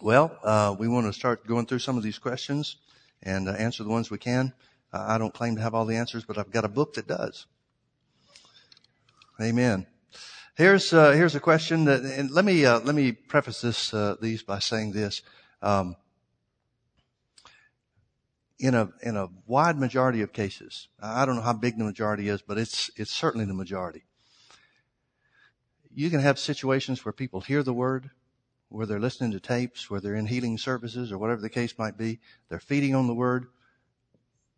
Well, uh, we want to start going through some of these questions and uh, answer the ones we can. Uh, I don't claim to have all the answers, but I've got a book that does. Amen. Here's uh, here's a question that, and let me uh, let me preface this uh, these by saying this. Um, in a in a wide majority of cases, I don't know how big the majority is, but it's it's certainly the majority. You can have situations where people hear the word, where they're listening to tapes, where they're in healing services or whatever the case might be. They're feeding on the word,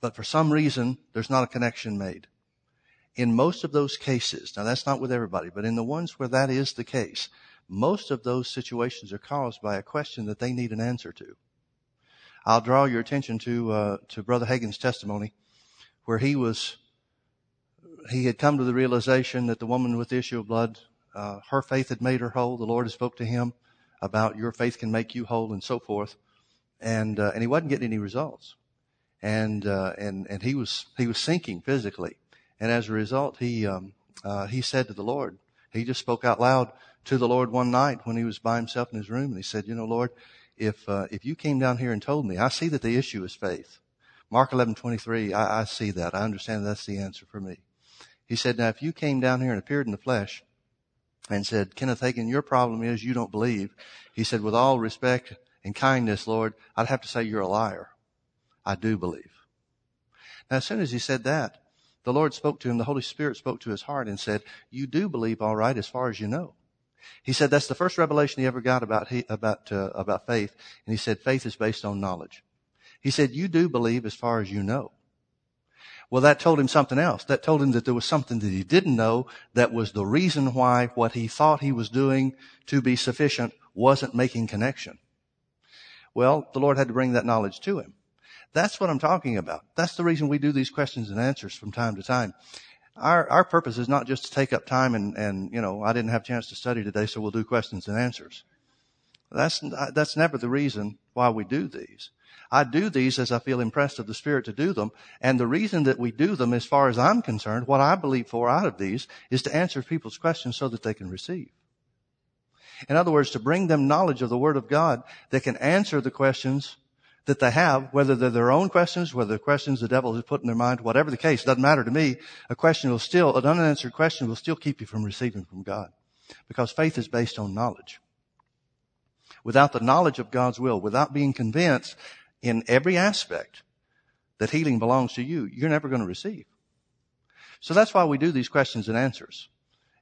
but for some reason, there's not a connection made. In most of those cases, now that's not with everybody, but in the ones where that is the case, most of those situations are caused by a question that they need an answer to. I'll draw your attention to uh, to Brother Hagin's testimony, where he was he had come to the realization that the woman with the issue of blood, uh, her faith had made her whole. The Lord had spoke to him about your faith can make you whole and so forth. And, uh, and he wasn't getting any results. And, uh, and, and he was, he was sinking physically. And as a result, he, um, uh, he said to the Lord, he just spoke out loud to the Lord one night when he was by himself in his room. And he said, you know, Lord, if, uh, if you came down here and told me, I see that the issue is faith. Mark 11, 23, I, I see that. I understand that's the answer for me. He said, now if you came down here and appeared in the flesh and said, Kenneth Hagin, your problem is you don't believe. He said, with all respect and kindness, Lord, I'd have to say you're a liar. I do believe. Now, as soon as he said that, the Lord spoke to him, the Holy Spirit spoke to his heart and said, you do believe all right as far as you know. He said that's the first revelation he ever got about, he, about, uh, about faith. And he said faith is based on knowledge. He said, you do believe as far as you know. Well, that told him something else. That told him that there was something that he didn't know that was the reason why what he thought he was doing to be sufficient wasn't making connection. Well, the Lord had to bring that knowledge to him. That's what I'm talking about. That's the reason we do these questions and answers from time to time. Our, our purpose is not just to take up time and, and, you know, I didn't have a chance to study today, so we'll do questions and answers. That's, that's never the reason why we do these. I do these as I feel impressed of the Spirit to do them. And the reason that we do them, as far as I'm concerned, what I believe for out of these is to answer people's questions so that they can receive. In other words, to bring them knowledge of the Word of God that can answer the questions that they have, whether they're their own questions, whether they're questions the devil has put in their mind, whatever the case, doesn't matter to me. A question will still, an unanswered question will still keep you from receiving from God. Because faith is based on knowledge. Without the knowledge of God's will, without being convinced in every aspect that healing belongs to you, you're never going to receive. So that's why we do these questions and answers.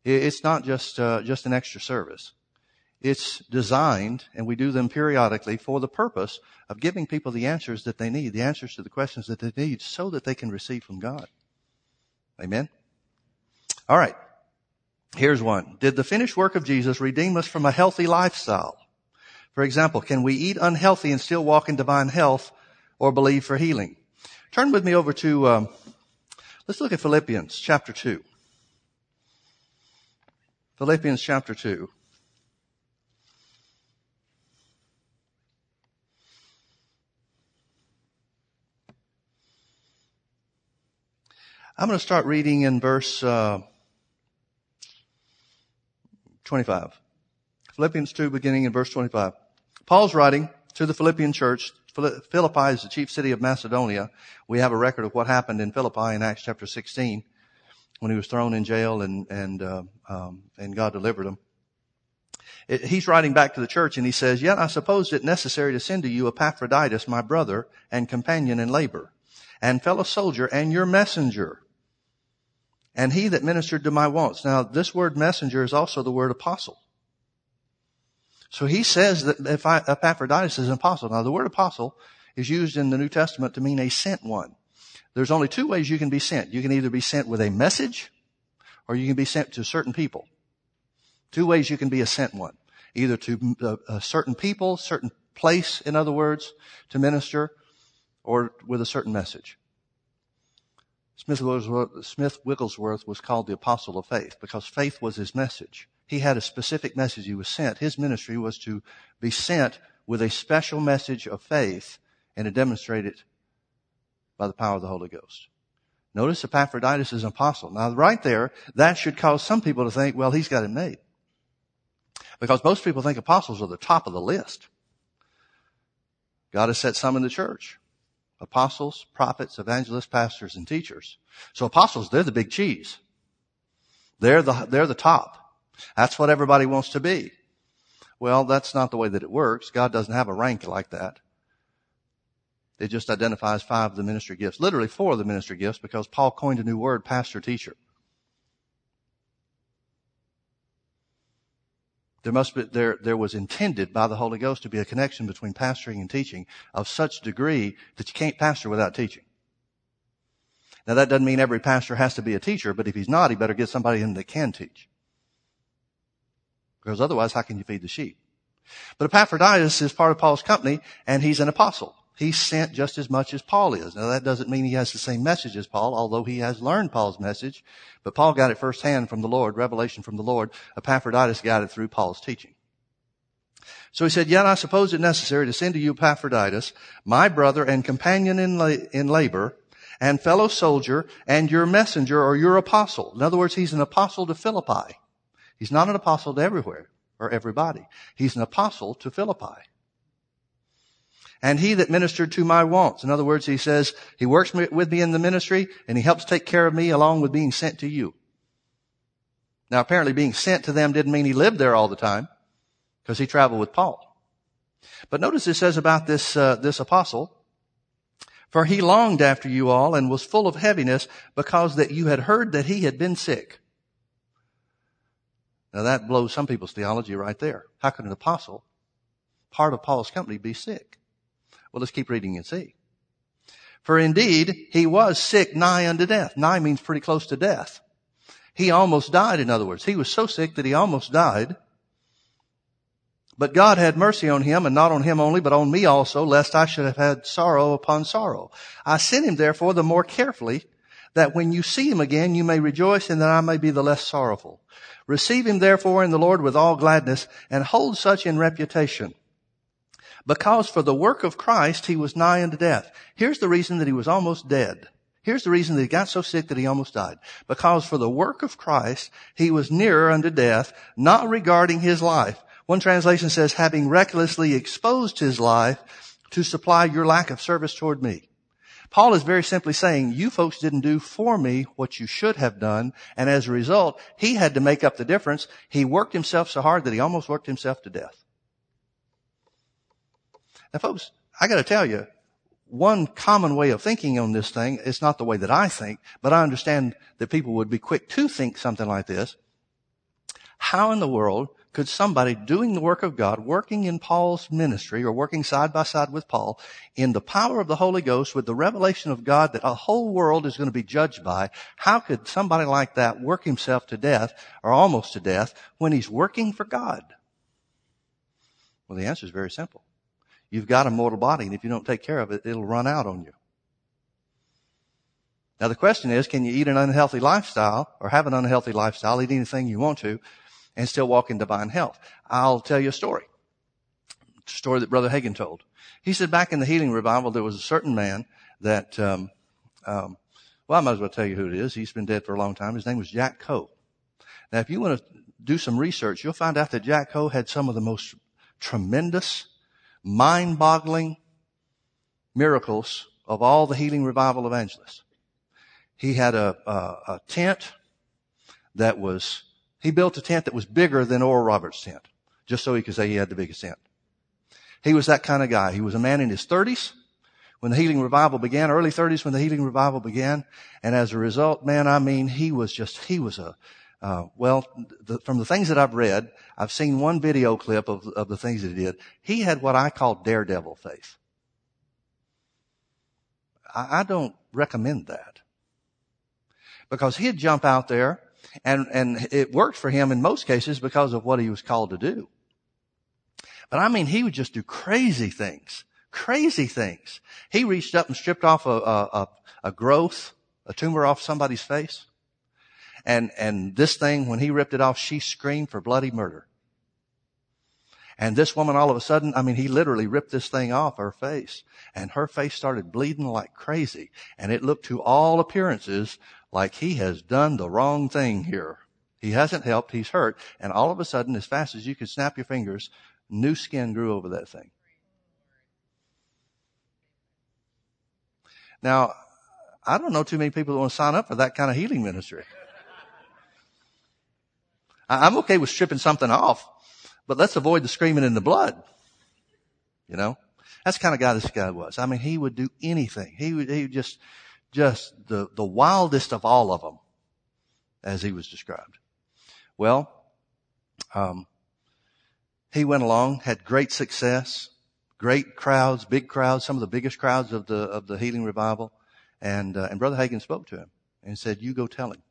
It's not just uh, just an extra service. It's designed, and we do them periodically for the purpose of giving people the answers that they need, the answers to the questions that they need, so that they can receive from God. Amen. All right. Here's one. Did the finished work of Jesus redeem us from a healthy lifestyle? For example, can we eat unhealthy and still walk in divine health or believe for healing? Turn with me over to, um, let's look at Philippians chapter 2. Philippians chapter 2. I'm going to start reading in verse uh, 25. Philippians 2, beginning in verse 25. Paul's writing to the Philippian church. Philippi is the chief city of Macedonia. We have a record of what happened in Philippi in Acts chapter 16 when he was thrown in jail and, and, uh, um, and God delivered him. It, he's writing back to the church and he says, Yet I supposed it necessary to send to you Epaphroditus, my brother and companion in labor, and fellow soldier and your messenger, and he that ministered to my wants. Now, this word messenger is also the word apostle. So he says that if I, Epaphroditus is an apostle. Now the word apostle is used in the New Testament to mean a sent one. There's only two ways you can be sent. You can either be sent with a message or you can be sent to certain people. Two ways you can be a sent one. Either to uh, a certain people, certain place, in other words, to minister, or with a certain message. Smith Wigglesworth was called the apostle of faith because faith was his message. He had a specific message he was sent. His ministry was to be sent with a special message of faith and to demonstrate it by the power of the Holy Ghost. Notice Epaphroditus is an apostle. Now right there, that should cause some people to think, well, he's got it made. Because most people think apostles are the top of the list. God has set some in the church. Apostles, prophets, evangelists, pastors, and teachers. So apostles, they're the big cheese. They're the, they're the top. That's what everybody wants to be. Well, that's not the way that it works. God doesn't have a rank like that. It just identifies five of the ministry gifts, literally four of the ministry gifts because Paul coined a new word, pastor teacher. There must be, there, there was intended by the Holy Ghost to be a connection between pastoring and teaching of such degree that you can't pastor without teaching. Now that doesn't mean every pastor has to be a teacher, but if he's not, he better get somebody in that can teach. Because otherwise, how can you feed the sheep? But Epaphroditus is part of Paul's company, and he's an apostle. He's sent just as much as Paul is. Now that doesn't mean he has the same message as Paul, although he has learned Paul's message. But Paul got it firsthand from the Lord, revelation from the Lord. Epaphroditus got it through Paul's teaching. So he said, Yet I suppose it necessary to send to you Epaphroditus, my brother and companion in, la- in labor, and fellow soldier, and your messenger or your apostle. In other words, he's an apostle to Philippi. He's not an apostle to everywhere or everybody. He's an apostle to Philippi. And he that ministered to my wants. In other words, he says, he works with me in the ministry and he helps take care of me along with being sent to you. Now apparently being sent to them didn't mean he lived there all the time because he traveled with Paul. But notice it says about this, uh, this apostle, for he longed after you all and was full of heaviness because that you had heard that he had been sick. Now that blows some people's theology right there. How could an apostle, part of Paul's company, be sick? Well, let's keep reading and see. For indeed, he was sick nigh unto death. Nigh means pretty close to death. He almost died, in other words. He was so sick that he almost died. But God had mercy on him, and not on him only, but on me also, lest I should have had sorrow upon sorrow. I sent him therefore the more carefully, that when you see him again, you may rejoice, and that I may be the less sorrowful. Receive him therefore in the Lord with all gladness and hold such in reputation. Because for the work of Christ, he was nigh unto death. Here's the reason that he was almost dead. Here's the reason that he got so sick that he almost died. Because for the work of Christ, he was nearer unto death, not regarding his life. One translation says, having recklessly exposed his life to supply your lack of service toward me. Paul is very simply saying, you folks didn't do for me what you should have done. And as a result, he had to make up the difference. He worked himself so hard that he almost worked himself to death. Now folks, I gotta tell you, one common way of thinking on this thing, it's not the way that I think, but I understand that people would be quick to think something like this. How in the world could somebody doing the work of God, working in Paul's ministry or working side by side with Paul in the power of the Holy Ghost with the revelation of God that a whole world is going to be judged by, how could somebody like that work himself to death or almost to death when he's working for God? Well, the answer is very simple. You've got a mortal body and if you don't take care of it, it'll run out on you. Now the question is, can you eat an unhealthy lifestyle or have an unhealthy lifestyle, eat anything you want to, and still walk in divine health. I'll tell you a story. A story that Brother Hagin told. He said back in the healing revival, there was a certain man that, um, um, well, I might as well tell you who it is. He's been dead for a long time. His name was Jack Coe. Now, if you want to do some research, you'll find out that Jack Coe had some of the most tremendous, mind-boggling miracles of all the healing revival evangelists. He had a, a, a tent that was he built a tent that was bigger than Oral Roberts' tent, just so he could say he had the biggest tent. He was that kind of guy. He was a man in his 30s when the healing revival began, early 30s when the healing revival began. And as a result, man, I mean, he was just, he was a, uh, well, the, from the things that I've read, I've seen one video clip of, of the things that he did. He had what I call daredevil faith. I, I don't recommend that. Because he'd jump out there and, and it worked for him in most cases because of what he was called to do. But I mean, he would just do crazy things, crazy things. He reached up and stripped off a, a, a growth, a tumor off somebody's face. And, and this thing, when he ripped it off, she screamed for bloody murder. And this woman all of a sudden, I mean, he literally ripped this thing off her face and her face started bleeding like crazy. And it looked to all appearances like he has done the wrong thing here. He hasn't helped. He's hurt. And all of a sudden, as fast as you could snap your fingers, new skin grew over that thing. Now, I don't know too many people that want to sign up for that kind of healing ministry. I'm okay with stripping something off, but let's avoid the screaming in the blood. You know, that's the kind of guy this guy was. I mean, he would do anything. He would, he would just, just the, the wildest of all of them as he was described. Well, um, he went along, had great success, great crowds, big crowds, some of the biggest crowds of the, of the healing revival. And, uh, and Brother Hagin spoke to him and said, you go tell him.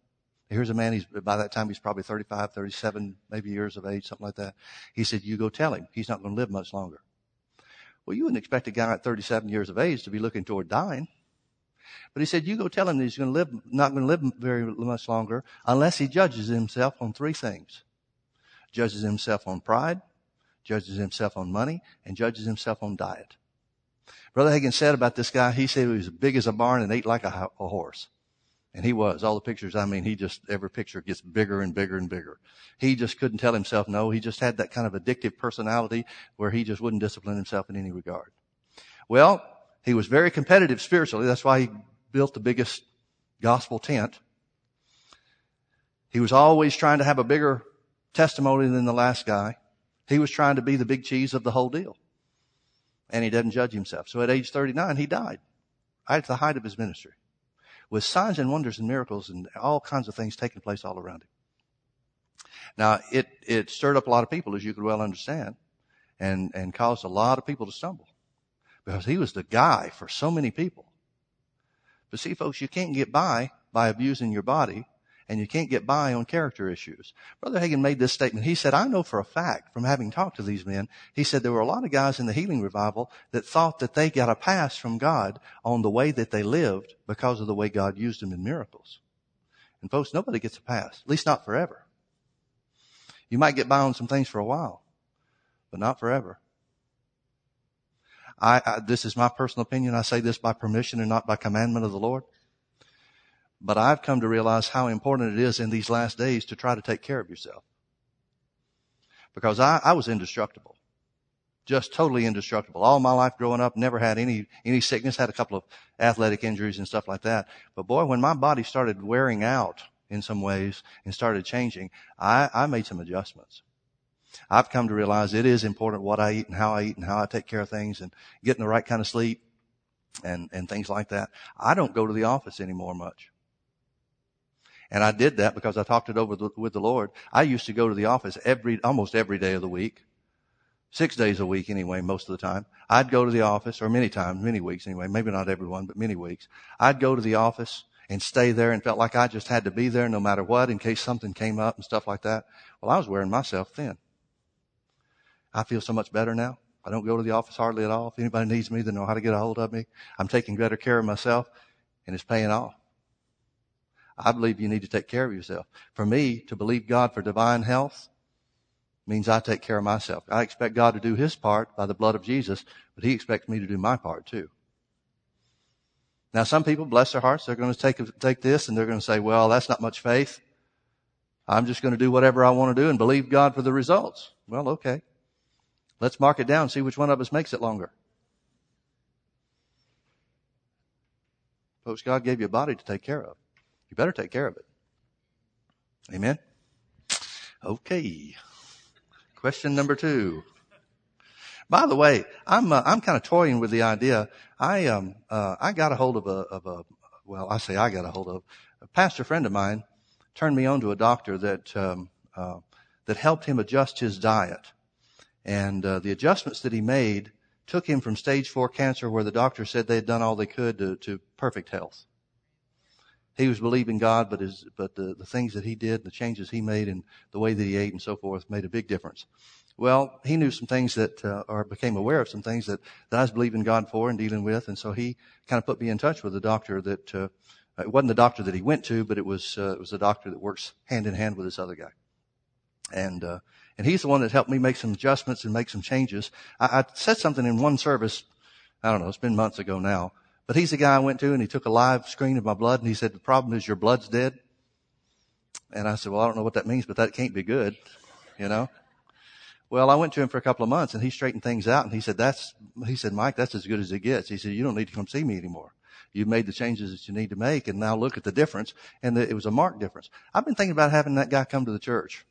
Here's a man, he's, by that time he's probably 35, 37, maybe years of age, something like that. He said, you go tell him. He's not going to live much longer. Well, you wouldn't expect a guy at 37 years of age to be looking toward dying. But he said, you go tell him that he's going to live, not going to live very much longer unless he judges himself on three things. Judges himself on pride, judges himself on money, and judges himself on diet. Brother Hagin said about this guy, he said he was as big as a barn and ate like a, a horse. And he was. All the pictures, I mean, he just, every picture gets bigger and bigger and bigger. He just couldn't tell himself no. He just had that kind of addictive personality where he just wouldn't discipline himself in any regard. Well, he was very competitive spiritually. That's why he built the biggest gospel tent. He was always trying to have a bigger testimony than the last guy. He was trying to be the big cheese of the whole deal. And he doesn't judge himself. So at age 39, he died. At the height of his ministry with signs and wonders and miracles and all kinds of things taking place all around him. Now, it, it stirred up a lot of people, as you could well understand, and, and caused a lot of people to stumble because he was the guy for so many people. But see, folks, you can't get by by abusing your body and you can't get by on character issues. Brother Hagin made this statement. He said, I know for a fact from having talked to these men, he said there were a lot of guys in the healing revival that thought that they got a pass from God on the way that they lived because of the way God used them in miracles. And folks, nobody gets a pass, at least not forever. You might get by on some things for a while, but not forever. I, I, this is my personal opinion. I say this by permission and not by commandment of the Lord. But I've come to realize how important it is in these last days to try to take care of yourself. Because I, I was indestructible. Just totally indestructible. All my life growing up, never had any, any sickness, had a couple of athletic injuries and stuff like that. But boy, when my body started wearing out in some ways and started changing, I, I made some adjustments. I've come to realize it is important what I eat and how I eat and how I take care of things and getting the right kind of sleep and, and things like that. I don't go to the office anymore much. And I did that because I talked it over with the Lord. I used to go to the office every, almost every day of the week. Six days a week anyway, most of the time. I'd go to the office, or many times, many weeks anyway, maybe not every one, but many weeks. I'd go to the office and stay there and felt like I just had to be there no matter what in case something came up and stuff like that. Well, I was wearing myself thin. I feel so much better now. I don't go to the office hardly at all. If anybody needs me, they know how to get a hold of me. I'm taking better care of myself and it's paying off. I believe you need to take care of yourself. For me, to believe God for divine health means I take care of myself. I expect God to do his part by the blood of Jesus, but he expects me to do my part too. Now, some people, bless their hearts, they're going to take, take this and they're going to say, well, that's not much faith. I'm just going to do whatever I want to do and believe God for the results. Well, okay. Let's mark it down, see which one of us makes it longer. Folks, God gave you a body to take care of. You better take care of it. Amen. Okay. Question number two. By the way, I'm uh, I'm kind of toying with the idea. I um uh, I got a hold of a of a well, I say I got a hold of a pastor friend of mine turned me on to a doctor that um, uh, that helped him adjust his diet, and uh, the adjustments that he made took him from stage four cancer, where the doctor said they had done all they could to, to perfect health he was believing God, but his, but the, the things that he did, the changes he made and the way that he ate and so forth made a big difference. Well, he knew some things that, uh, or became aware of some things that, that I was believing God for and dealing with. And so he kind of put me in touch with a doctor that, uh, it wasn't the doctor that he went to, but it was, uh, it was a doctor that works hand in hand with this other guy. And, uh, and he's the one that helped me make some adjustments and make some changes. I, I said something in one service. I don't know. It's been months ago now but he's the guy I went to and he took a live screen of my blood and he said, the problem is your blood's dead. And I said, well, I don't know what that means, but that can't be good, you know? Well, I went to him for a couple of months and he straightened things out and he said, that's, he said, Mike, that's as good as it gets. He said, you don't need to come see me anymore. You've made the changes that you need to make and now look at the difference. And it was a marked difference. I've been thinking about having that guy come to the church.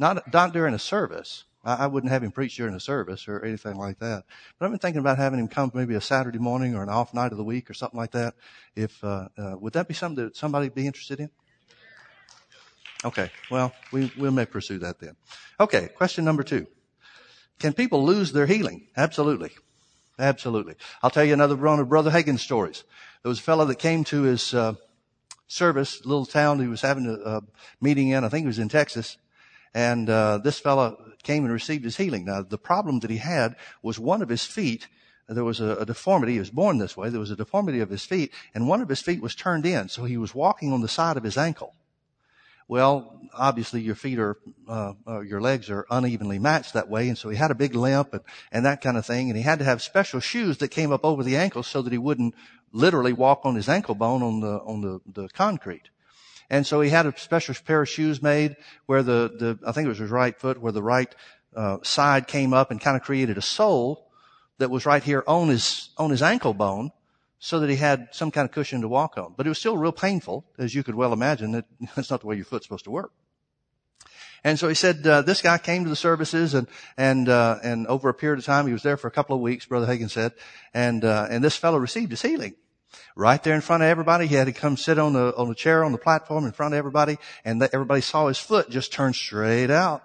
Not, not during a service. I, I wouldn't have him preach during a service or anything like that. But I've been thinking about having him come maybe a Saturday morning or an off night of the week or something like that. If, uh, uh, would that be something that somebody would be interested in? Okay. Well, we, we may pursue that then. Okay. Question number two. Can people lose their healing? Absolutely. Absolutely. I'll tell you another one of Brother Hagin's stories. There was a fellow that came to his uh, service, little town he was having a, a, meeting in. I think he was in Texas. And uh, this fellow came and received his healing. Now, the problem that he had was one of his feet. There was a, a deformity. He was born this way. There was a deformity of his feet, and one of his feet was turned in, so he was walking on the side of his ankle. Well, obviously your feet are, uh, uh, your legs are unevenly matched that way. And so he had a big limp and, and that kind of thing. And he had to have special shoes that came up over the ankles so that he wouldn't literally walk on his ankle bone on the, on the, the concrete. And so he had a special pair of shoes made where the, the I think it was his right foot, where the right uh, side came up and kind of created a sole that was right here on his on his ankle bone so that he had some kind of cushion to walk on. But it was still real painful, as you could well imagine. That that's not the way your foot's supposed to work. And so he said, uh, this guy came to the services and, and, uh, and over a period of time, he was there for a couple of weeks, Brother Hagin said, and, uh, and this fellow received his healing. Right there in front of everybody, he had to come sit on the, on the chair on the platform in front of everybody, and everybody saw his foot just turn straight out.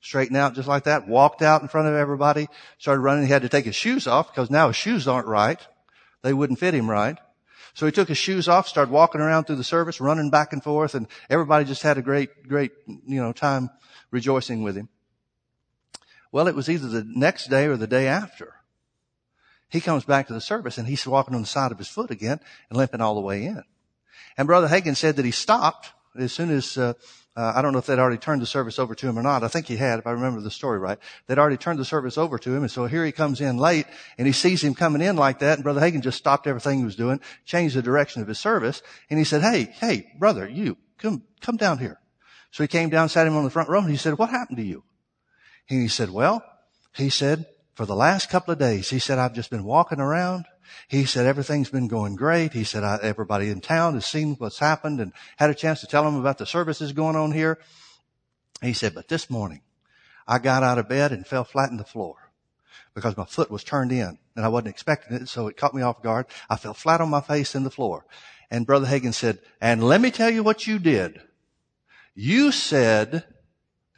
Straighten out just like that, walked out in front of everybody, started running, he had to take his shoes off because now his shoes aren't right. They wouldn't fit him right. So he took his shoes off, started walking around through the service, running back and forth, and everybody just had a great, great, you know, time rejoicing with him. Well, it was either the next day or the day after. He comes back to the service and he's walking on the side of his foot again and limping all the way in. And Brother Hagin said that he stopped as soon as uh, uh, I don't know if they'd already turned the service over to him or not. I think he had, if I remember the story right. They'd already turned the service over to him, and so here he comes in late, and he sees him coming in like that, and Brother Hagin just stopped everything he was doing, changed the direction of his service, and he said, "Hey, hey, brother, you come come down here." So he came down, sat him on the front row, and he said, "What happened to you?" And he said, "Well," he said, "for the last couple of days," he said, "I've just been walking around." He said everything's been going great. He said everybody in town has seen what's happened and had a chance to tell them about the services going on here. He said, but this morning I got out of bed and fell flat in the floor because my foot was turned in and I wasn't expecting it. So it caught me off guard. I fell flat on my face in the floor. And Brother Hagin said, and let me tell you what you did. You said,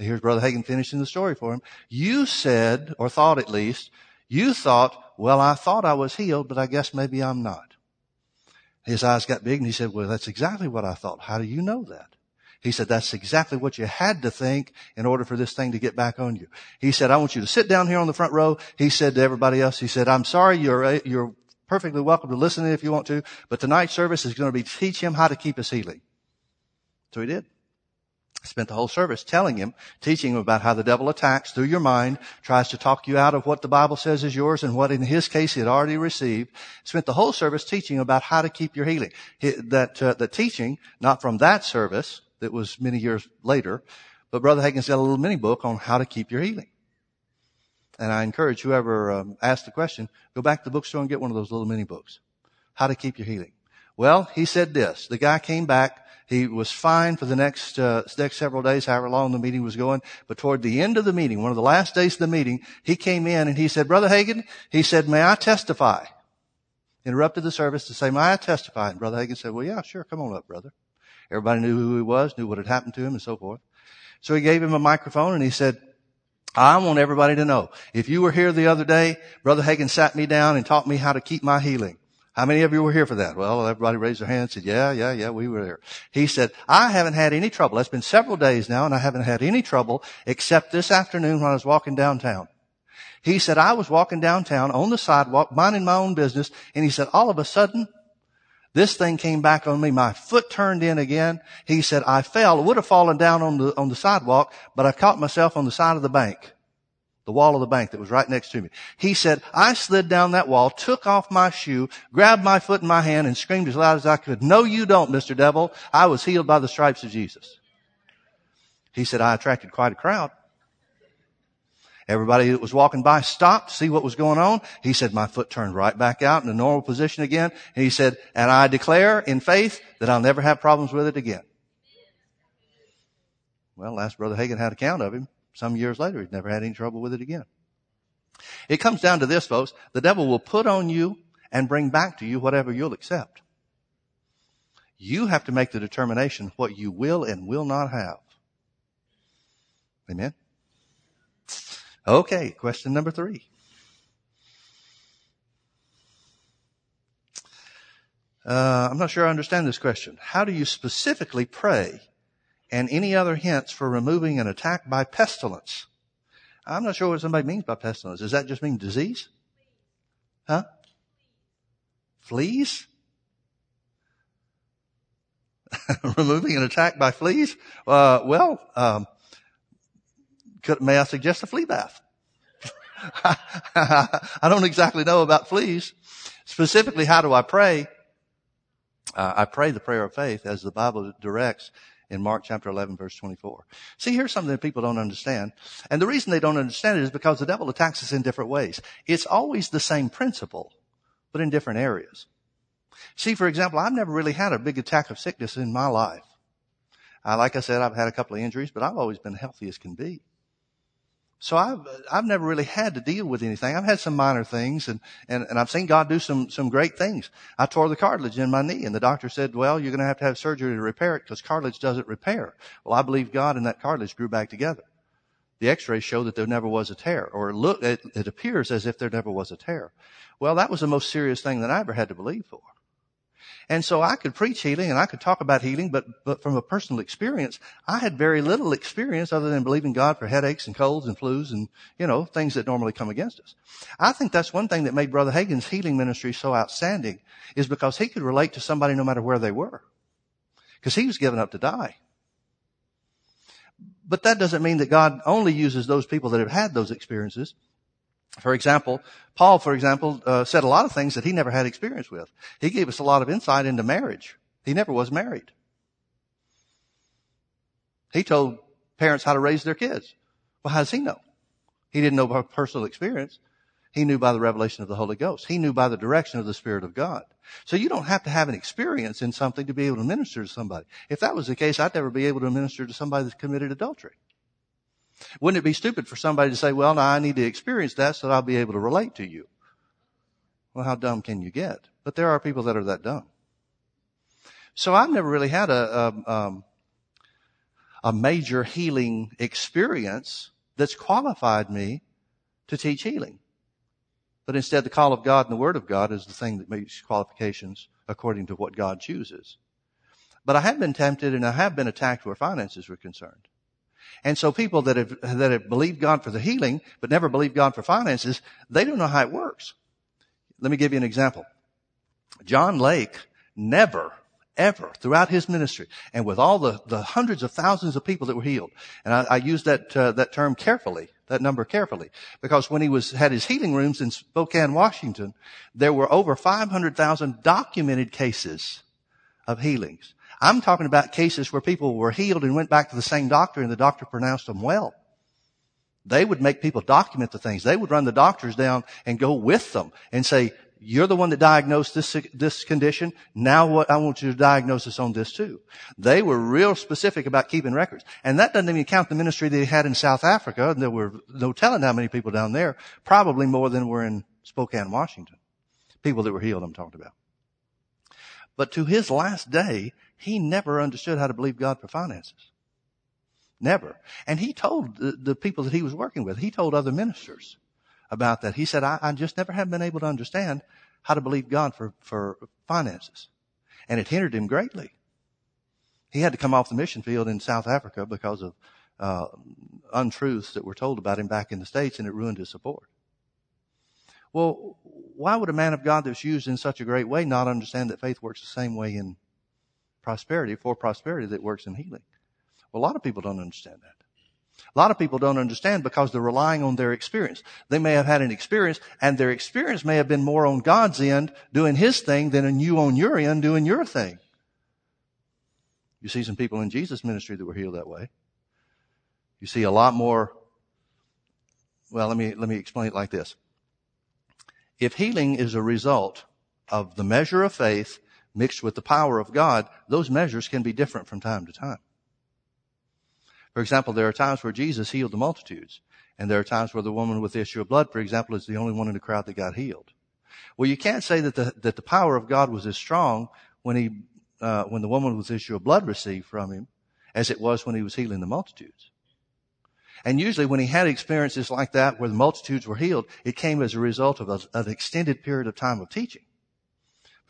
here's Brother Hagin finishing the story for him. You said, or thought at least, you thought, well, I thought I was healed, but I guess maybe I'm not. His eyes got big and he said, well, that's exactly what I thought. How do you know that? He said, that's exactly what you had to think in order for this thing to get back on you. He said, I want you to sit down here on the front row. He said to everybody else, he said, I'm sorry, you're, uh, you're perfectly welcome to listen if you want to, but tonight's service is going to be teach him how to keep his healing. So he did. Spent the whole service telling him, teaching him about how the devil attacks through your mind, tries to talk you out of what the Bible says is yours and what in his case he had already received. Spent the whole service teaching about how to keep your healing. That, uh, the teaching, not from that service, that was many years later. But Brother Hagin's got a little mini book on how to keep your healing. And I encourage whoever um, asked the question, go back to the bookstore and get one of those little mini books. How to keep your healing. Well, he said this. The guy came back. He was fine for the next uh, next several days, however long the meeting was going. But toward the end of the meeting, one of the last days of the meeting, he came in and he said, "Brother Hagin," he said, "May I testify?" Interrupted the service to say, "May I testify?" And Brother Hagin said, "Well, yeah, sure. Come on up, brother." Everybody knew who he was, knew what had happened to him and so forth. So he gave him a microphone and he said, I want everybody to know. If you were here the other day, Brother Hagin sat me down and taught me how to keep my healing. How many of you were here for that? Well, everybody raised their hand and said, yeah, yeah, yeah, we were there. He said, I haven't had any trouble. It's been several days now and I haven't had any trouble except this afternoon when I was walking downtown. He said, I was walking downtown on the sidewalk, minding my own business, and he said, all of a sudden, this thing came back on me. My foot turned in again. He said, I fell. Would have fallen down on the, on the sidewalk, but I caught myself on the side of the bank. The wall of the bank that was right next to me. He said, I slid down that wall, took off my shoe, grabbed my foot in my hand and screamed as loud as I could, no you don't, Mr. Devil. I was healed by the stripes of Jesus. He said, I attracted quite a crowd. Everybody that was walking by stopped to see what was going on. He said, my foot turned right back out in the normal position again. He said, and I declare in faith that I'll never have problems with it again. Well, last Brother Hagin had a count of him. Some years later, he's never had any trouble with it again. It comes down to this, folks. The devil will put on you and bring back to you whatever you'll accept. You have to make the determination what you will and will not have. Amen. Okay, question number three. Uh, I'm not sure I understand this question. How do you specifically pray and any other hints for removing an attack by pestilence? I'm not sure what somebody means by pestilence. Does that just mean disease? Huh? Fleas? removing an attack by fleas? Uh, well, um, could, may I suggest a flea bath? I don't exactly know about fleas. Specifically, how do I pray? Uh, I pray the prayer of faith as the Bible directs in Mark chapter 11 verse 24. See, here's something that people don't understand. And the reason they don't understand it is because the devil attacks us in different ways. It's always the same principle, but in different areas. See, for example, I've never really had a big attack of sickness in my life. Uh, like I said, I've had a couple of injuries, but I've always been healthy as can be. So I've, I've never really had to deal with anything. I've had some minor things and, and, and I've seen God do some, some great things. I tore the cartilage in my knee and the doctor said, well, you're going to have to have surgery to repair it because cartilage doesn't repair. Well, I believe God and that cartilage grew back together. The x-rays show that there never was a tear or look, it, it appears as if there never was a tear. Well, that was the most serious thing that I ever had to believe for. And so I could preach healing and I could talk about healing, but, but from a personal experience, I had very little experience other than believing God for headaches and colds and flus and, you know, things that normally come against us. I think that's one thing that made Brother Hagin's healing ministry so outstanding is because he could relate to somebody no matter where they were. Because he was given up to die. But that doesn't mean that God only uses those people that have had those experiences. For example, Paul, for example, uh, said a lot of things that he never had experience with. He gave us a lot of insight into marriage. He never was married. He told parents how to raise their kids. Well, how does he know? He didn't know by personal experience. He knew by the revelation of the Holy Ghost. He knew by the direction of the Spirit of God. So you don't have to have an experience in something to be able to minister to somebody. If that was the case, I'd never be able to minister to somebody that's committed adultery. Wouldn't it be stupid for somebody to say, well, now I need to experience that so that I'll be able to relate to you? Well, how dumb can you get? But there are people that are that dumb. So I've never really had a, a, um, a major healing experience that's qualified me to teach healing. But instead, the call of God and the Word of God is the thing that makes qualifications according to what God chooses. But I have been tempted and I have been attacked where finances were concerned. And so people that have, that have believed God for the healing, but never believed God for finances, they don't know how it works. Let me give you an example. John Lake never, ever throughout his ministry and with all the, the hundreds of thousands of people that were healed. And I, I use that, uh, that term carefully, that number carefully, because when he was, had his healing rooms in Spokane, Washington, there were over 500,000 documented cases of healings. I'm talking about cases where people were healed and went back to the same doctor and the doctor pronounced them well. They would make people document the things. They would run the doctors down and go with them and say, you're the one that diagnosed this, this condition. Now what I want you to diagnose this on this too. They were real specific about keeping records. And that doesn't even count the ministry they had in South Africa. There were no telling how many people down there. Probably more than were in Spokane, Washington. People that were healed I'm talking about. But to his last day, he never understood how to believe God for finances. Never. And he told the, the people that he was working with, he told other ministers about that. He said, I, I just never have been able to understand how to believe God for, for finances. And it hindered him greatly. He had to come off the mission field in South Africa because of uh, untruths that were told about him back in the States and it ruined his support. Well, why would a man of God that's used in such a great way not understand that faith works the same way in prosperity, for prosperity that works in healing. Well, a lot of people don't understand that. A lot of people don't understand because they're relying on their experience. They may have had an experience and their experience may have been more on God's end doing his thing than on you on your end doing your thing. You see some people in Jesus' ministry that were healed that way. You see a lot more well, let me, let me explain it like this. If healing is a result of the measure of faith mixed with the power of God, those measures can be different from time to time. For example, there are times where Jesus healed the multitudes, and there are times where the woman with the issue of blood, for example, is the only one in the crowd that got healed. Well, you can't say that the, that the power of God was as strong when he, uh, when the woman with the issue of blood received from him as it was when he was healing the multitudes. And usually when he had experiences like that where the multitudes were healed, it came as a result of a, an extended period of time of teaching.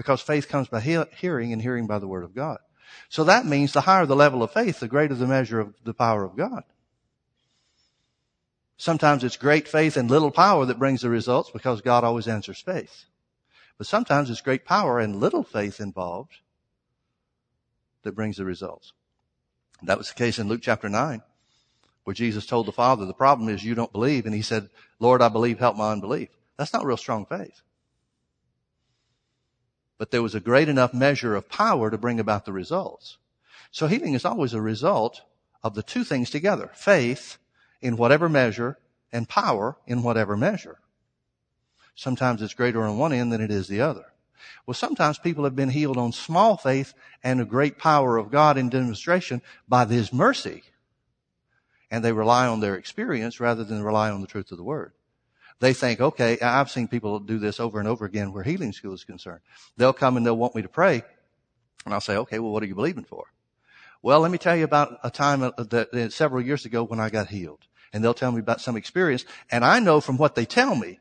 Because faith comes by he- hearing and hearing by the word of God. So that means the higher the level of faith, the greater the measure of the power of God. Sometimes it's great faith and little power that brings the results because God always answers faith. But sometimes it's great power and little faith involved that brings the results. That was the case in Luke chapter 9, where Jesus told the Father, the problem is you don't believe. And he said, Lord, I believe, help my unbelief. That's not real strong faith. But there was a great enough measure of power to bring about the results. So healing is always a result of the two things together. Faith in whatever measure and power in whatever measure. Sometimes it's greater on one end than it is the other. Well, sometimes people have been healed on small faith and a great power of God in demonstration by His mercy. And they rely on their experience rather than rely on the truth of the Word. They think, okay, I've seen people do this over and over again where healing school is concerned. They'll come and they'll want me to pray. And I'll say, okay, well, what are you believing for? Well, let me tell you about a time uh, that uh, several years ago when I got healed. And they'll tell me about some experience. And I know from what they tell me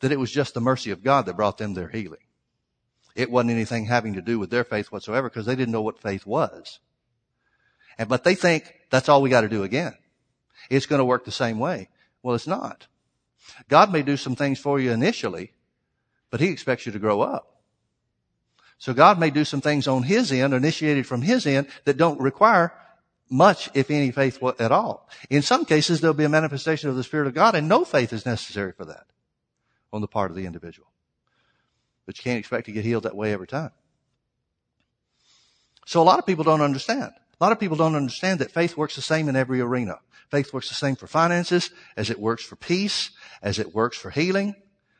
that it was just the mercy of God that brought them their healing. It wasn't anything having to do with their faith whatsoever because they didn't know what faith was. And, but they think that's all we got to do again. It's going to work the same way. Well, it's not. God may do some things for you initially, but He expects you to grow up. So God may do some things on His end, initiated from His end, that don't require much, if any, faith at all. In some cases, there'll be a manifestation of the Spirit of God, and no faith is necessary for that on the part of the individual. But you can't expect to get healed that way every time. So a lot of people don't understand. A lot of people don't understand that faith works the same in every arena. Faith works the same for finances, as it works for peace, as it works for healing,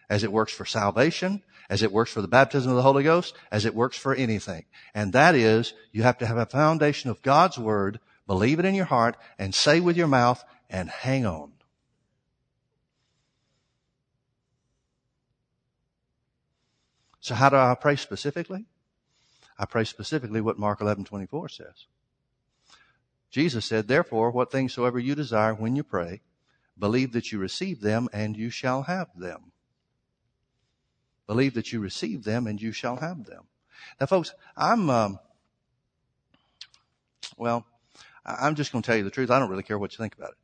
as it works for salvation, as it works for the baptism of the Holy Ghost, as it works for anything. And that is, you have to have a foundation of God's Word, believe it in your heart, and say with your mouth, and hang on. So how do I pray specifically? I pray specifically what Mark 11:24 says. Jesus said, "Therefore, what things soever you desire when you pray, believe that you receive them and you shall have them." Believe that you receive them and you shall have them. Now, folks, I'm um, well, I'm just going to tell you the truth. I don't really care what you think about it.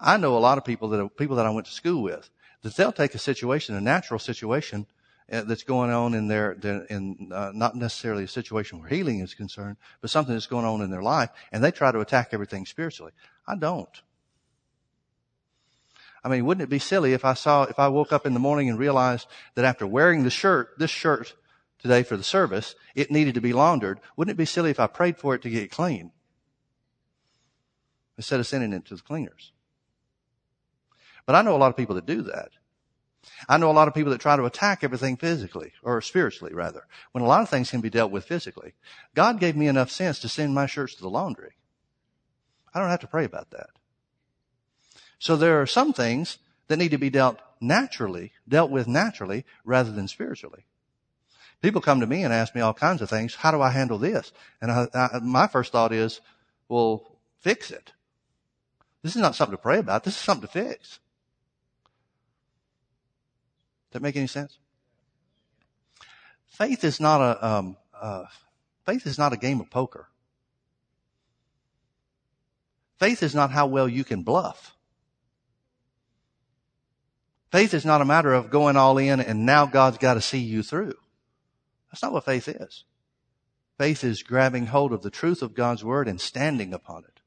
I know a lot of people that are people that I went to school with that they'll take a situation, a natural situation, that's going on in their, in uh, not necessarily a situation where healing is concerned, but something that's going on in their life, and they try to attack everything spiritually. I don't. I mean, wouldn't it be silly if I saw, if I woke up in the morning and realized that after wearing the shirt, this shirt today for the service, it needed to be laundered? Wouldn't it be silly if I prayed for it to get clean? Instead of sending it to the cleaners. But I know a lot of people that do that. I know a lot of people that try to attack everything physically, or spiritually rather, when a lot of things can be dealt with physically. God gave me enough sense to send my shirts to the laundry. I don't have to pray about that. So there are some things that need to be dealt naturally, dealt with naturally, rather than spiritually. People come to me and ask me all kinds of things. How do I handle this? And I, I, my first thought is, well, fix it. This is not something to pray about. This is something to fix that make any sense? Faith is not a um, uh, faith is not a game of poker. Faith is not how well you can bluff. Faith is not a matter of going all in and now God's got to see you through. That's not what faith is. Faith is grabbing hold of the truth of God's word and standing upon it.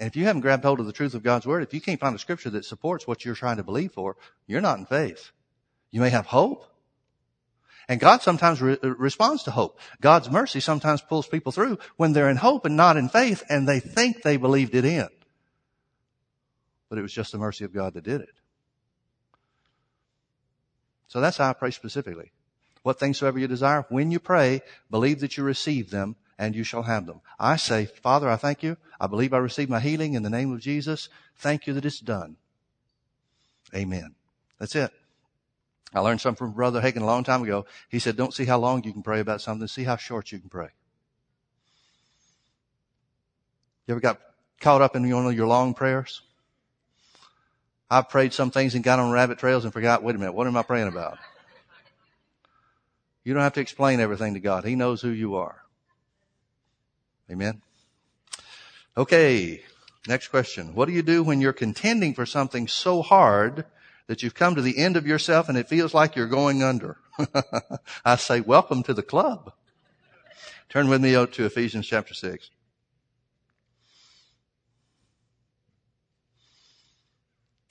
And if you haven't grabbed hold of the truth of God's word, if you can't find a scripture that supports what you're trying to believe for, you're not in faith. You may have hope. And God sometimes re- uh, responds to hope. God's mercy sometimes pulls people through when they're in hope and not in faith and they think they believed it in. but it was just the mercy of God that did it. So that's how I pray specifically. What things soever you desire, when you pray, believe that you receive them and you shall have them. I say, Father, I thank you. I believe I received my healing in the name of Jesus. Thank you that it's done. Amen. That's it. I learned something from Brother Hagin a long time ago. He said, don't see how long you can pray about something, see how short you can pray. You ever got caught up in one of your long prayers? I've prayed some things and got on rabbit trails and forgot, wait a minute, what am I praying about? You don't have to explain everything to God. He knows who you are. Amen. Okay. Next question. What do you do when you're contending for something so hard that you've come to the end of yourself and it feels like you're going under? I say, welcome to the club. Turn with me oh, to Ephesians chapter 6.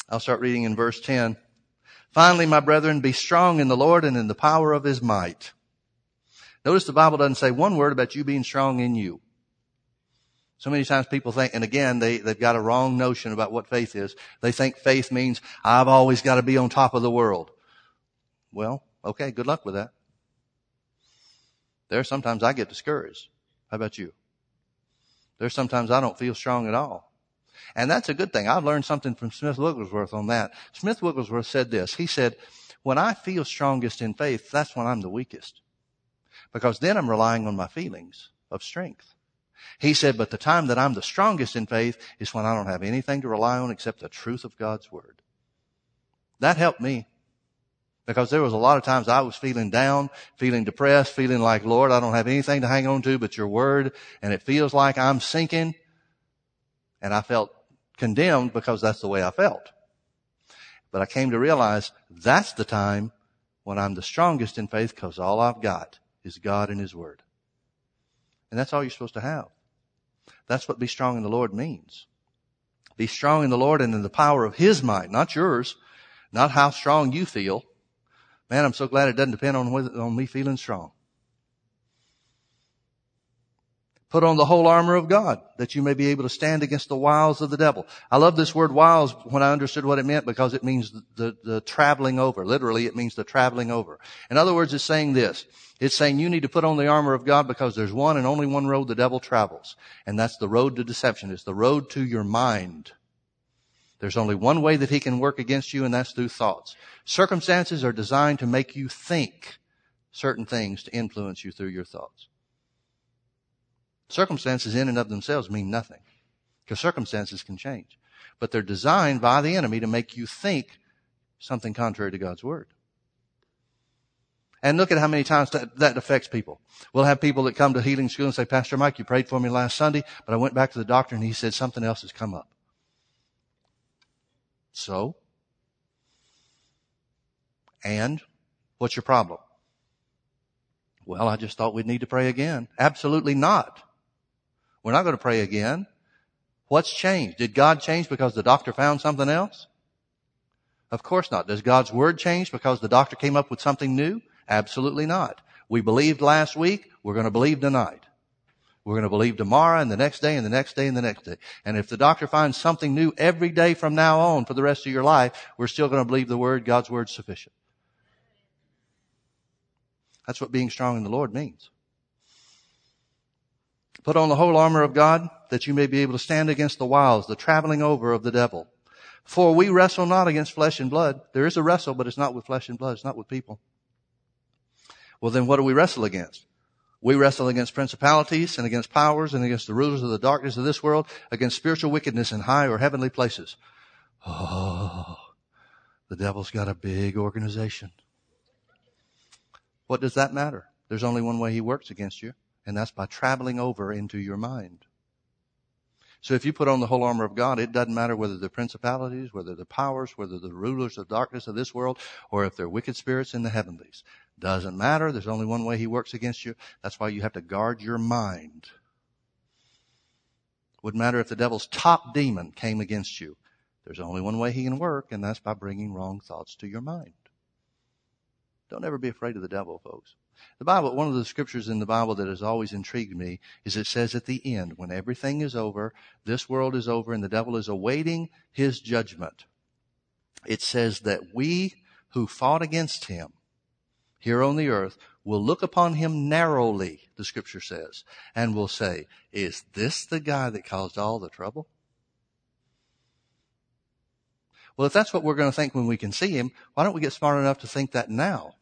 I'll start reading in verse 10. Finally, my brethren, be strong in the Lord and in the power of his might. Notice the Bible doesn't say one word about you being strong in you. So many times people think, and again, they, they've got a wrong notion about what faith is. They think faith means I've always got to be on top of the world. Well, okay, good luck with that. There are sometimes I get discouraged. How about you? There's sometimes I don't feel strong at all. And that's a good thing. I've learned something from Smith Wigglesworth on that. Smith Wigglesworth said this. He said, when I feel strongest in faith, that's when I'm the weakest. Because then I'm relying on my feelings of strength. He said, but the time that I'm the strongest in faith is when I don't have anything to rely on except the truth of God's word. That helped me. Because there was a lot of times I was feeling down, feeling depressed, feeling like, Lord, I don't have anything to hang on to but your word, and it feels like I'm sinking. And I felt condemned because that's the way I felt. But I came to realize that's the time when I'm the strongest in faith because all I've got is God and His Word. And that's all you're supposed to have. That's what be strong in the Lord means. Be strong in the Lord and in the power of His might, not yours, not how strong you feel. Man, I'm so glad it doesn't depend on, on me feeling strong. Put on the whole armor of God that you may be able to stand against the wiles of the devil. I love this word wiles when I understood what it meant because it means the, the, the, traveling over. Literally, it means the traveling over. In other words, it's saying this. It's saying you need to put on the armor of God because there's one and only one road the devil travels. And that's the road to deception. It's the road to your mind. There's only one way that he can work against you and that's through thoughts. Circumstances are designed to make you think certain things to influence you through your thoughts. Circumstances in and of themselves mean nothing because circumstances can change. But they're designed by the enemy to make you think something contrary to God's word. And look at how many times that, that affects people. We'll have people that come to healing school and say, Pastor Mike, you prayed for me last Sunday, but I went back to the doctor and he said something else has come up. So? And? What's your problem? Well, I just thought we'd need to pray again. Absolutely not. We're not going to pray again. What's changed? Did God change because the doctor found something else? Of course not. Does God's word change because the doctor came up with something new? Absolutely not. We believed last week. We're going to believe tonight. We're going to believe tomorrow and the next day and the next day and the next day. And if the doctor finds something new every day from now on for the rest of your life, we're still going to believe the word. God's word's sufficient. That's what being strong in the Lord means. Put on the whole armor of God that you may be able to stand against the wiles, the traveling over of the devil. For we wrestle not against flesh and blood. There is a wrestle, but it's not with flesh and blood. It's not with people. Well, then what do we wrestle against? We wrestle against principalities and against powers and against the rulers of the darkness of this world, against spiritual wickedness in high or heavenly places. Oh, the devil's got a big organization. What does that matter? There's only one way he works against you. And that's by traveling over into your mind. So if you put on the whole armor of God, it doesn't matter whether they're principalities, whether they're powers, whether they're rulers of darkness of this world, or if they're wicked spirits in the heavenlies. Doesn't matter. There's only one way he works against you. That's why you have to guard your mind. Wouldn't matter if the devil's top demon came against you. There's only one way he can work, and that's by bringing wrong thoughts to your mind. Don't ever be afraid of the devil, folks. The Bible, one of the scriptures in the Bible that has always intrigued me is it says at the end, when everything is over, this world is over and the devil is awaiting his judgment. It says that we who fought against him here on the earth will look upon him narrowly, the scripture says, and will say, is this the guy that caused all the trouble? Well, if that's what we're going to think when we can see him, why don't we get smart enough to think that now?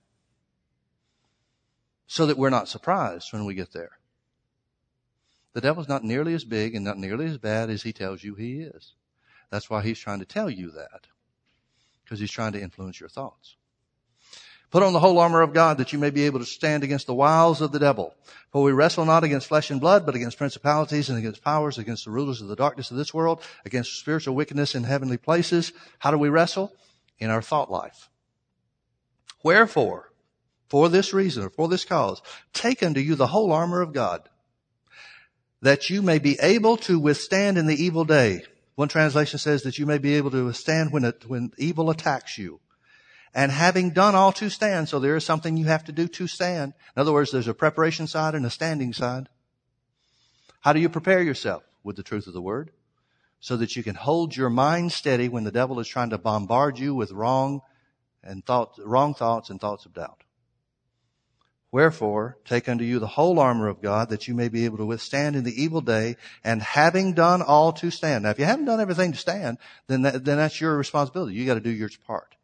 So that we're not surprised when we get there. The devil's not nearly as big and not nearly as bad as he tells you he is. That's why he's trying to tell you that. Because he's trying to influence your thoughts. Put on the whole armor of God that you may be able to stand against the wiles of the devil. For we wrestle not against flesh and blood, but against principalities and against powers, against the rulers of the darkness of this world, against spiritual wickedness in heavenly places. How do we wrestle? In our thought life. Wherefore, for this reason or for this cause, take unto you the whole armor of God, that you may be able to withstand in the evil day. One translation says that you may be able to withstand when, it, when evil attacks you and having done all to stand. So there is something you have to do to stand. In other words, there's a preparation side and a standing side. How do you prepare yourself? With the truth of the word. So that you can hold your mind steady when the devil is trying to bombard you with wrong and thoughts, wrong thoughts and thoughts of doubt. Wherefore, take unto you the whole armor of God that you may be able to withstand in the evil day and having done all to stand. Now, if you haven't done everything to stand, then, that, then that's your responsibility. You got to do your part.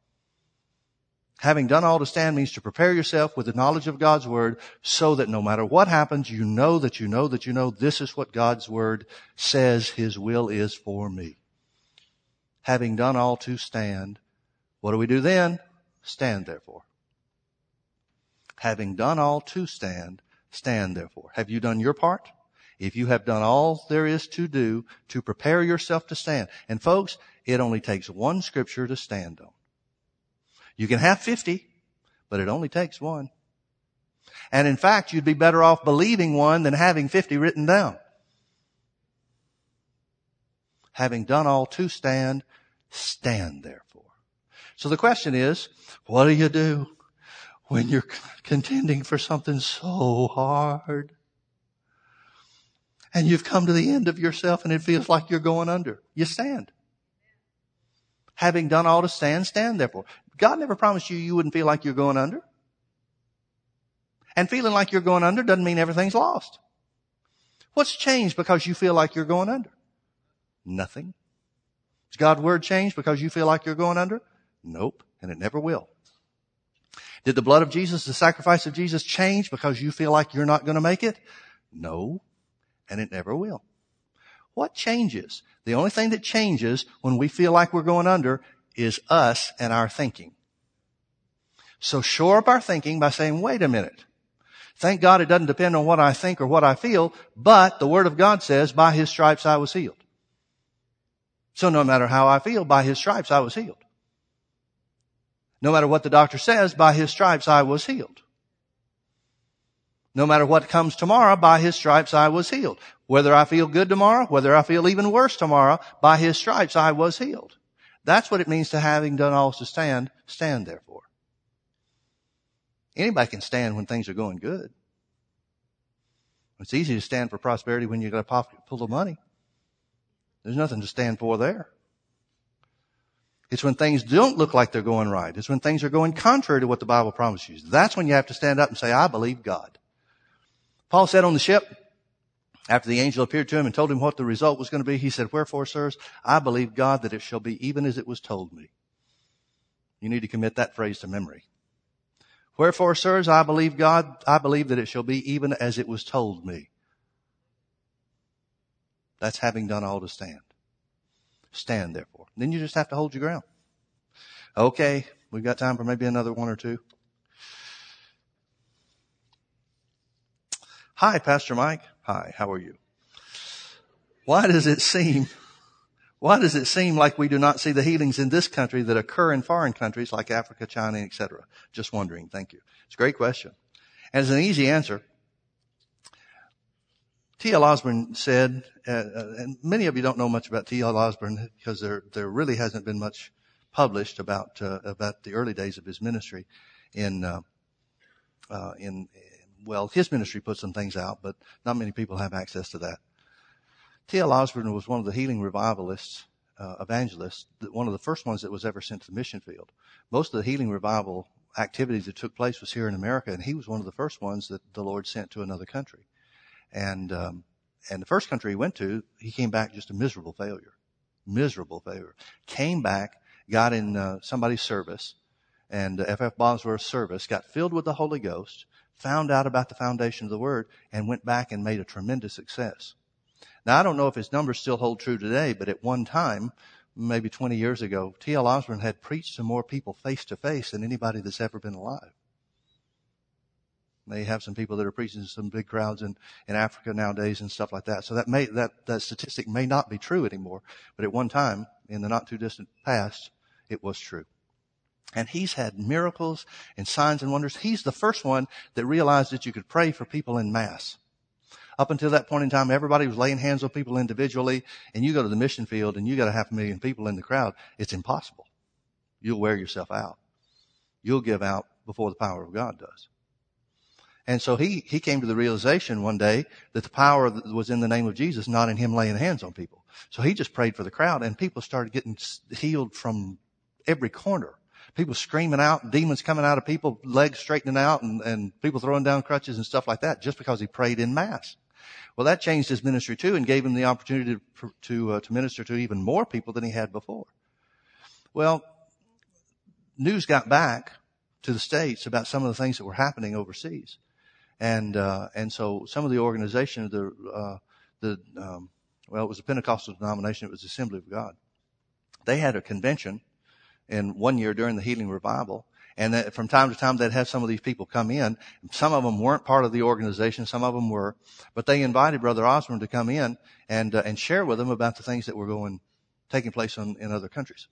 Having done all to stand means to prepare yourself with the knowledge of God's word so that no matter what happens, you know that you know that you know this is what God's word says his will is for me. Having done all to stand, what do we do then? Stand therefore. Having done all to stand, stand therefore. Have you done your part? If you have done all there is to do to prepare yourself to stand. And folks, it only takes one scripture to stand on. You can have 50, but it only takes one. And in fact, you'd be better off believing one than having 50 written down. Having done all to stand, stand therefore. So the question is, what do you do when you're contending for something so hard? And you've come to the end of yourself and it feels like you're going under. You stand. Having done all to stand, stand therefore. God never promised you you wouldn't feel like you're going under. And feeling like you're going under doesn't mean everything's lost. What's changed because you feel like you're going under? Nothing. Has God's word changed because you feel like you're going under? Nope. And it never will. Did the blood of Jesus, the sacrifice of Jesus change because you feel like you're not going to make it? No. And it never will. What changes? The only thing that changes when we feel like we're going under is us and our thinking. So shore up our thinking by saying, wait a minute. Thank God it doesn't depend on what I think or what I feel, but the Word of God says, by His stripes I was healed. So no matter how I feel, by His stripes I was healed. No matter what the doctor says, by His stripes I was healed. No matter what comes tomorrow, by His stripes I was healed. Whether I feel good tomorrow, whether I feel even worse tomorrow, by His stripes I was healed. That's what it means to having done all to stand, stand therefore. Anybody can stand when things are going good. It's easy to stand for prosperity when you've got a pocket full of money. There's nothing to stand for there. It's when things don't look like they're going right. It's when things are going contrary to what the Bible promises you. That's when you have to stand up and say, I believe God. Paul said on the ship, after the angel appeared to him and told him what the result was going to be, he said, Wherefore, sirs, I believe God that it shall be even as it was told me. You need to commit that phrase to memory. Wherefore, sirs, I believe God, I believe that it shall be even as it was told me. That's having done all to stand. Stand therefore. Then you just have to hold your ground. Okay, we've got time for maybe another one or two. Hi, Pastor Mike. Hi, how are you? Why does it seem, why does it seem like we do not see the healings in this country that occur in foreign countries like Africa, China, etc.? Just wondering. Thank you. It's a great question. And it's an easy answer. T.L. Osborn said, uh, and many of you don't know much about T.L. Osborn because there, there really hasn't been much published about, uh, about the early days of his ministry in, uh, uh, in, well, his ministry put some things out, but not many people have access to that. T.L. Osborn was one of the healing revivalists, uh, evangelists, one of the first ones that was ever sent to the mission field. Most of the healing revival activities that took place was here in America, and he was one of the first ones that the Lord sent to another country. And um, and the first country he went to, he came back just a miserable failure, miserable failure. Came back, got in uh, somebody's service, and F.F. F. Bosworth's service, got filled with the Holy Ghost, found out about the foundation of the Word, and went back and made a tremendous success. Now I don't know if his numbers still hold true today, but at one time, maybe 20 years ago, T.L. Osborn had preached to more people face to face than anybody that's ever been alive. They have some people that are preaching to some big crowds in, in Africa nowadays and stuff like that. So that may, that, that statistic may not be true anymore, but at one time, in the not too distant past, it was true. And he's had miracles and signs and wonders. He's the first one that realized that you could pray for people in mass. Up until that point in time, everybody was laying hands on people individually, and you go to the mission field and you got a half a million people in the crowd. It's impossible. You'll wear yourself out. You'll give out before the power of God does. And so he, he came to the realization one day that the power was in the name of Jesus, not in him laying hands on people. So he just prayed for the crowd and people started getting healed from every corner. People screaming out, demons coming out of people, legs straightening out and, and people throwing down crutches and stuff like that just because he prayed in mass. Well, that changed his ministry too and gave him the opportunity to, to, uh, to minister to even more people than he had before. Well, news got back to the States about some of the things that were happening overseas. And, uh, and so some of the organization, the, uh, the, um, well, it was a Pentecostal denomination. It was Assembly of God. They had a convention in one year during the healing revival. And that from time to time, they'd have some of these people come in. Some of them weren't part of the organization. Some of them were, but they invited Brother Osborn to come in and, uh, and share with them about the things that were going, taking place in, in other countries.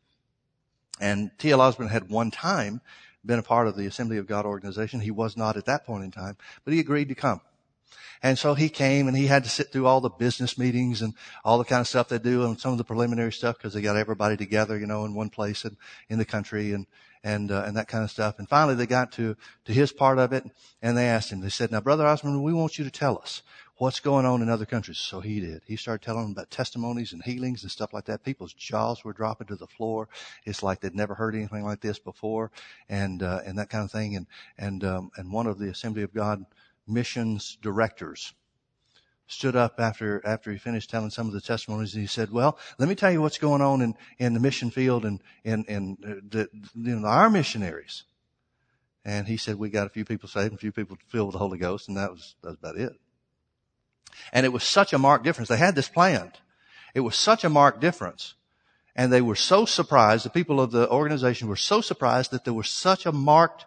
And T.L. Osborn had one time been a part of the Assembly of God organization. He was not at that point in time, but he agreed to come. And so he came and he had to sit through all the business meetings and all the kind of stuff they do and some of the preliminary stuff because they got everybody together, you know, in one place and in the country and, and, uh, and that kind of stuff. And finally they got to, to his part of it and they asked him, they said, now brother Osborn, we want you to tell us what's going on in other countries. So he did. He started telling them about testimonies and healings and stuff like that. People's jaws were dropping to the floor. It's like they'd never heard anything like this before, and uh, and that kind of thing. And and um, and one of the Assembly of God missions directors stood up after after he finished telling some of the testimonies and he said, "Well, let me tell you what's going on in in the mission field and in in uh, the, you know our missionaries." And he said, "We got a few people saved, and a few people filled with the Holy Ghost, and that was that was about it." And it was such a marked difference. They had this planned. It was such a marked difference. And they were so surprised, the people of the organization were so surprised that there was such a marked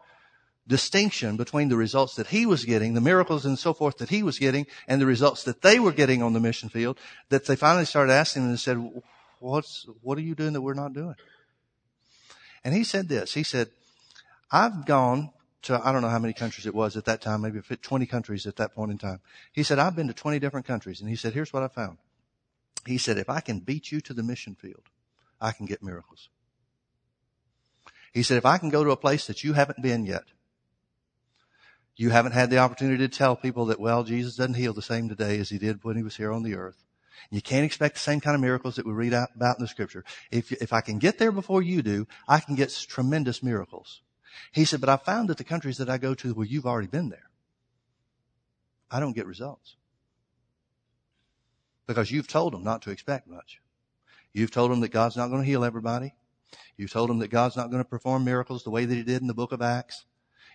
distinction between the results that he was getting, the miracles and so forth that he was getting, and the results that they were getting on the mission field, that they finally started asking him and said, what's, what are you doing that we're not doing? And he said this, he said, I've gone to, I don't know how many countries it was at that time, maybe 20 countries at that point in time. He said, I've been to 20 different countries. And he said, here's what I found. He said, if I can beat you to the mission field, I can get miracles. He said, if I can go to a place that you haven't been yet, you haven't had the opportunity to tell people that, well, Jesus doesn't heal the same today as he did when he was here on the earth. You can't expect the same kind of miracles that we read about in the scripture. If, if I can get there before you do, I can get tremendous miracles. He said, but I found that the countries that I go to where you've already been there, I don't get results. Because you've told them not to expect much. You've told them that God's not going to heal everybody. You've told them that God's not going to perform miracles the way that he did in the book of Acts.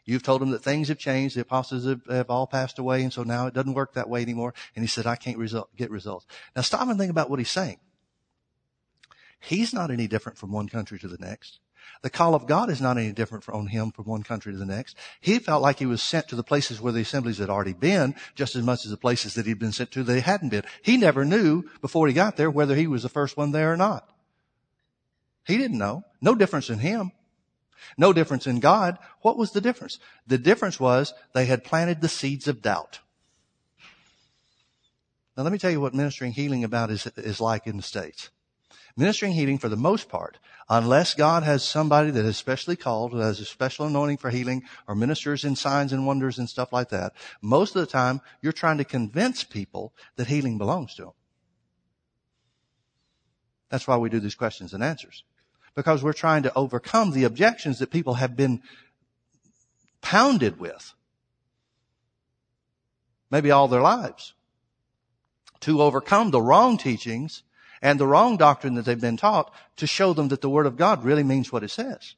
You've told them that things have changed. The apostles have, have, all passed away. And so now it doesn't work that way anymore. And he said, I can't result, get results. Now stop and think about what he's saying. He's not any different from one country to the next. The call of God is not any different from him from one country to the next. He felt like he was sent to the places where the assemblies had already been, just as much as the places that he'd been sent to they hadn't been. He never knew before he got there whether he was the first one there or not. He didn't know. No difference in him. No difference in God. What was the difference? The difference was they had planted the seeds of doubt. Now let me tell you what ministering healing about is, is like in the States. Ministering healing for the most part, unless God has somebody that is specially called, that has a special anointing for healing, or ministers in signs and wonders and stuff like that, most of the time you're trying to convince people that healing belongs to them. That's why we do these questions and answers. Because we're trying to overcome the objections that people have been pounded with. Maybe all their lives. To overcome the wrong teachings and the wrong doctrine that they've been taught to show them that the Word of God really means what it says.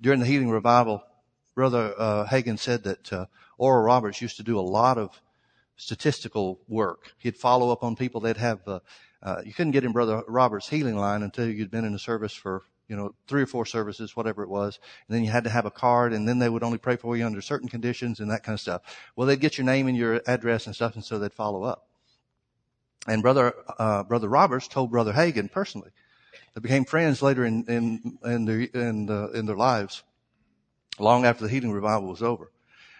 During the healing revival, Brother uh, Hagin said that uh, Oral Roberts used to do a lot of statistical work. He'd follow up on people. They'd have, uh, uh, you couldn't get in Brother Roberts' healing line until you'd been in a service for, you know, three or four services, whatever it was. And then you had to have a card and then they would only pray for you under certain conditions and that kind of stuff. Well, they'd get your name and your address and stuff and so they'd follow up. And Brother, uh, Brother Roberts told Brother Hagin personally. They became friends later in, in, in their, in, the, in their lives, long after the healing revival was over.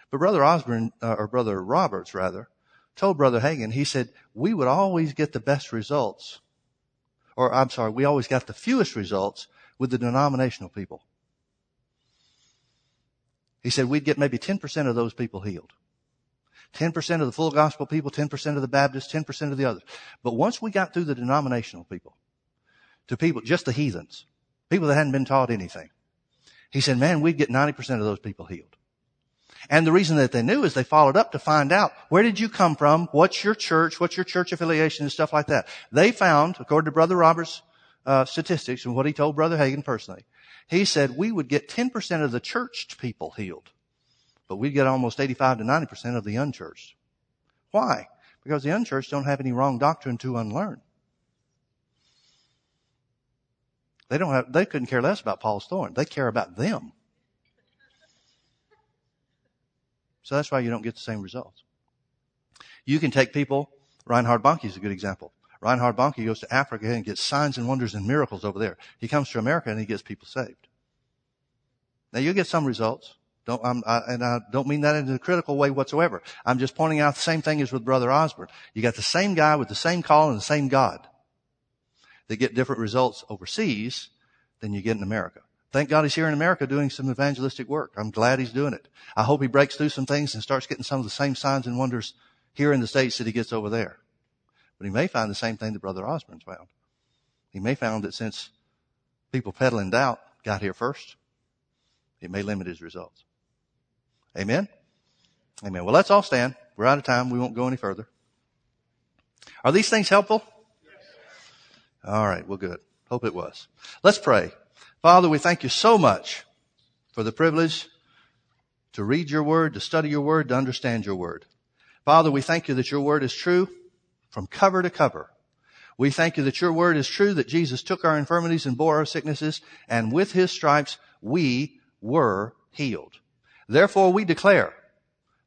But Brother Osborn, uh, or Brother Roberts rather, told Brother Hagin, he said, we would always get the best results, or I'm sorry, we always got the fewest results with the denominational people. He said we'd get maybe 10% of those people healed. 10% of the full gospel people, 10% of the Baptists, 10% of the others. But once we got through the denominational people, to people, just the heathens, people that hadn't been taught anything, he said, man, we'd get 90% of those people healed. And the reason that they knew is they followed up to find out where did you come from? What's your church? What's your church affiliation and stuff like that. They found, according to Brother Roberts' uh, statistics and what he told Brother Hagin personally, he said we would get 10% of the churched people healed, but we'd get almost 85 to 90% of the unchurched. Why? Because the unchurched don't have any wrong doctrine to unlearn. They don't have, they couldn't care less about Paul's thorn. They care about them. So that's why you don't get the same results. You can take people, Reinhard Bonnke is a good example. Reinhard Bonnke goes to Africa and gets signs and wonders and miracles over there. He comes to America and he gets people saved. Now you get some results. Don't, I, and I don't mean that in a critical way whatsoever. I'm just pointing out the same thing as with Brother Osborn. You got the same guy with the same call and the same God. They get different results overseas than you get in America. Thank God he's here in America doing some evangelistic work. I'm glad he's doing it. I hope he breaks through some things and starts getting some of the same signs and wonders here in the States that he gets over there. But he may find the same thing that Brother Osborn's found. He may find that since people peddling doubt got here first, it may limit his results. Amen? Amen. Well, let's all stand. We're out of time. We won't go any further. Are these things helpful? All right. Well, good. Hope it was. Let's pray. Father, we thank you so much for the privilege to read your word, to study your word, to understand your word. Father, we thank you that your word is true from cover to cover. We thank you that your word is true, that Jesus took our infirmities and bore our sicknesses, and with his stripes we were healed. Therefore we declare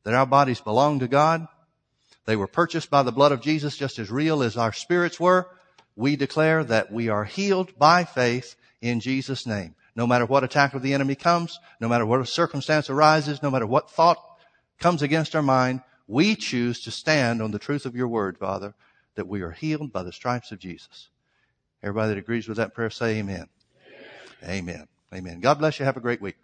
that our bodies belong to God. They were purchased by the blood of Jesus just as real as our spirits were. We declare that we are healed by faith in Jesus' name. No matter what attack of the enemy comes, no matter what circumstance arises, no matter what thought comes against our mind, we choose to stand on the truth of your word, Father, that we are healed by the stripes of Jesus. Everybody that agrees with that prayer say amen. Amen. Amen. amen. God bless you. Have a great week.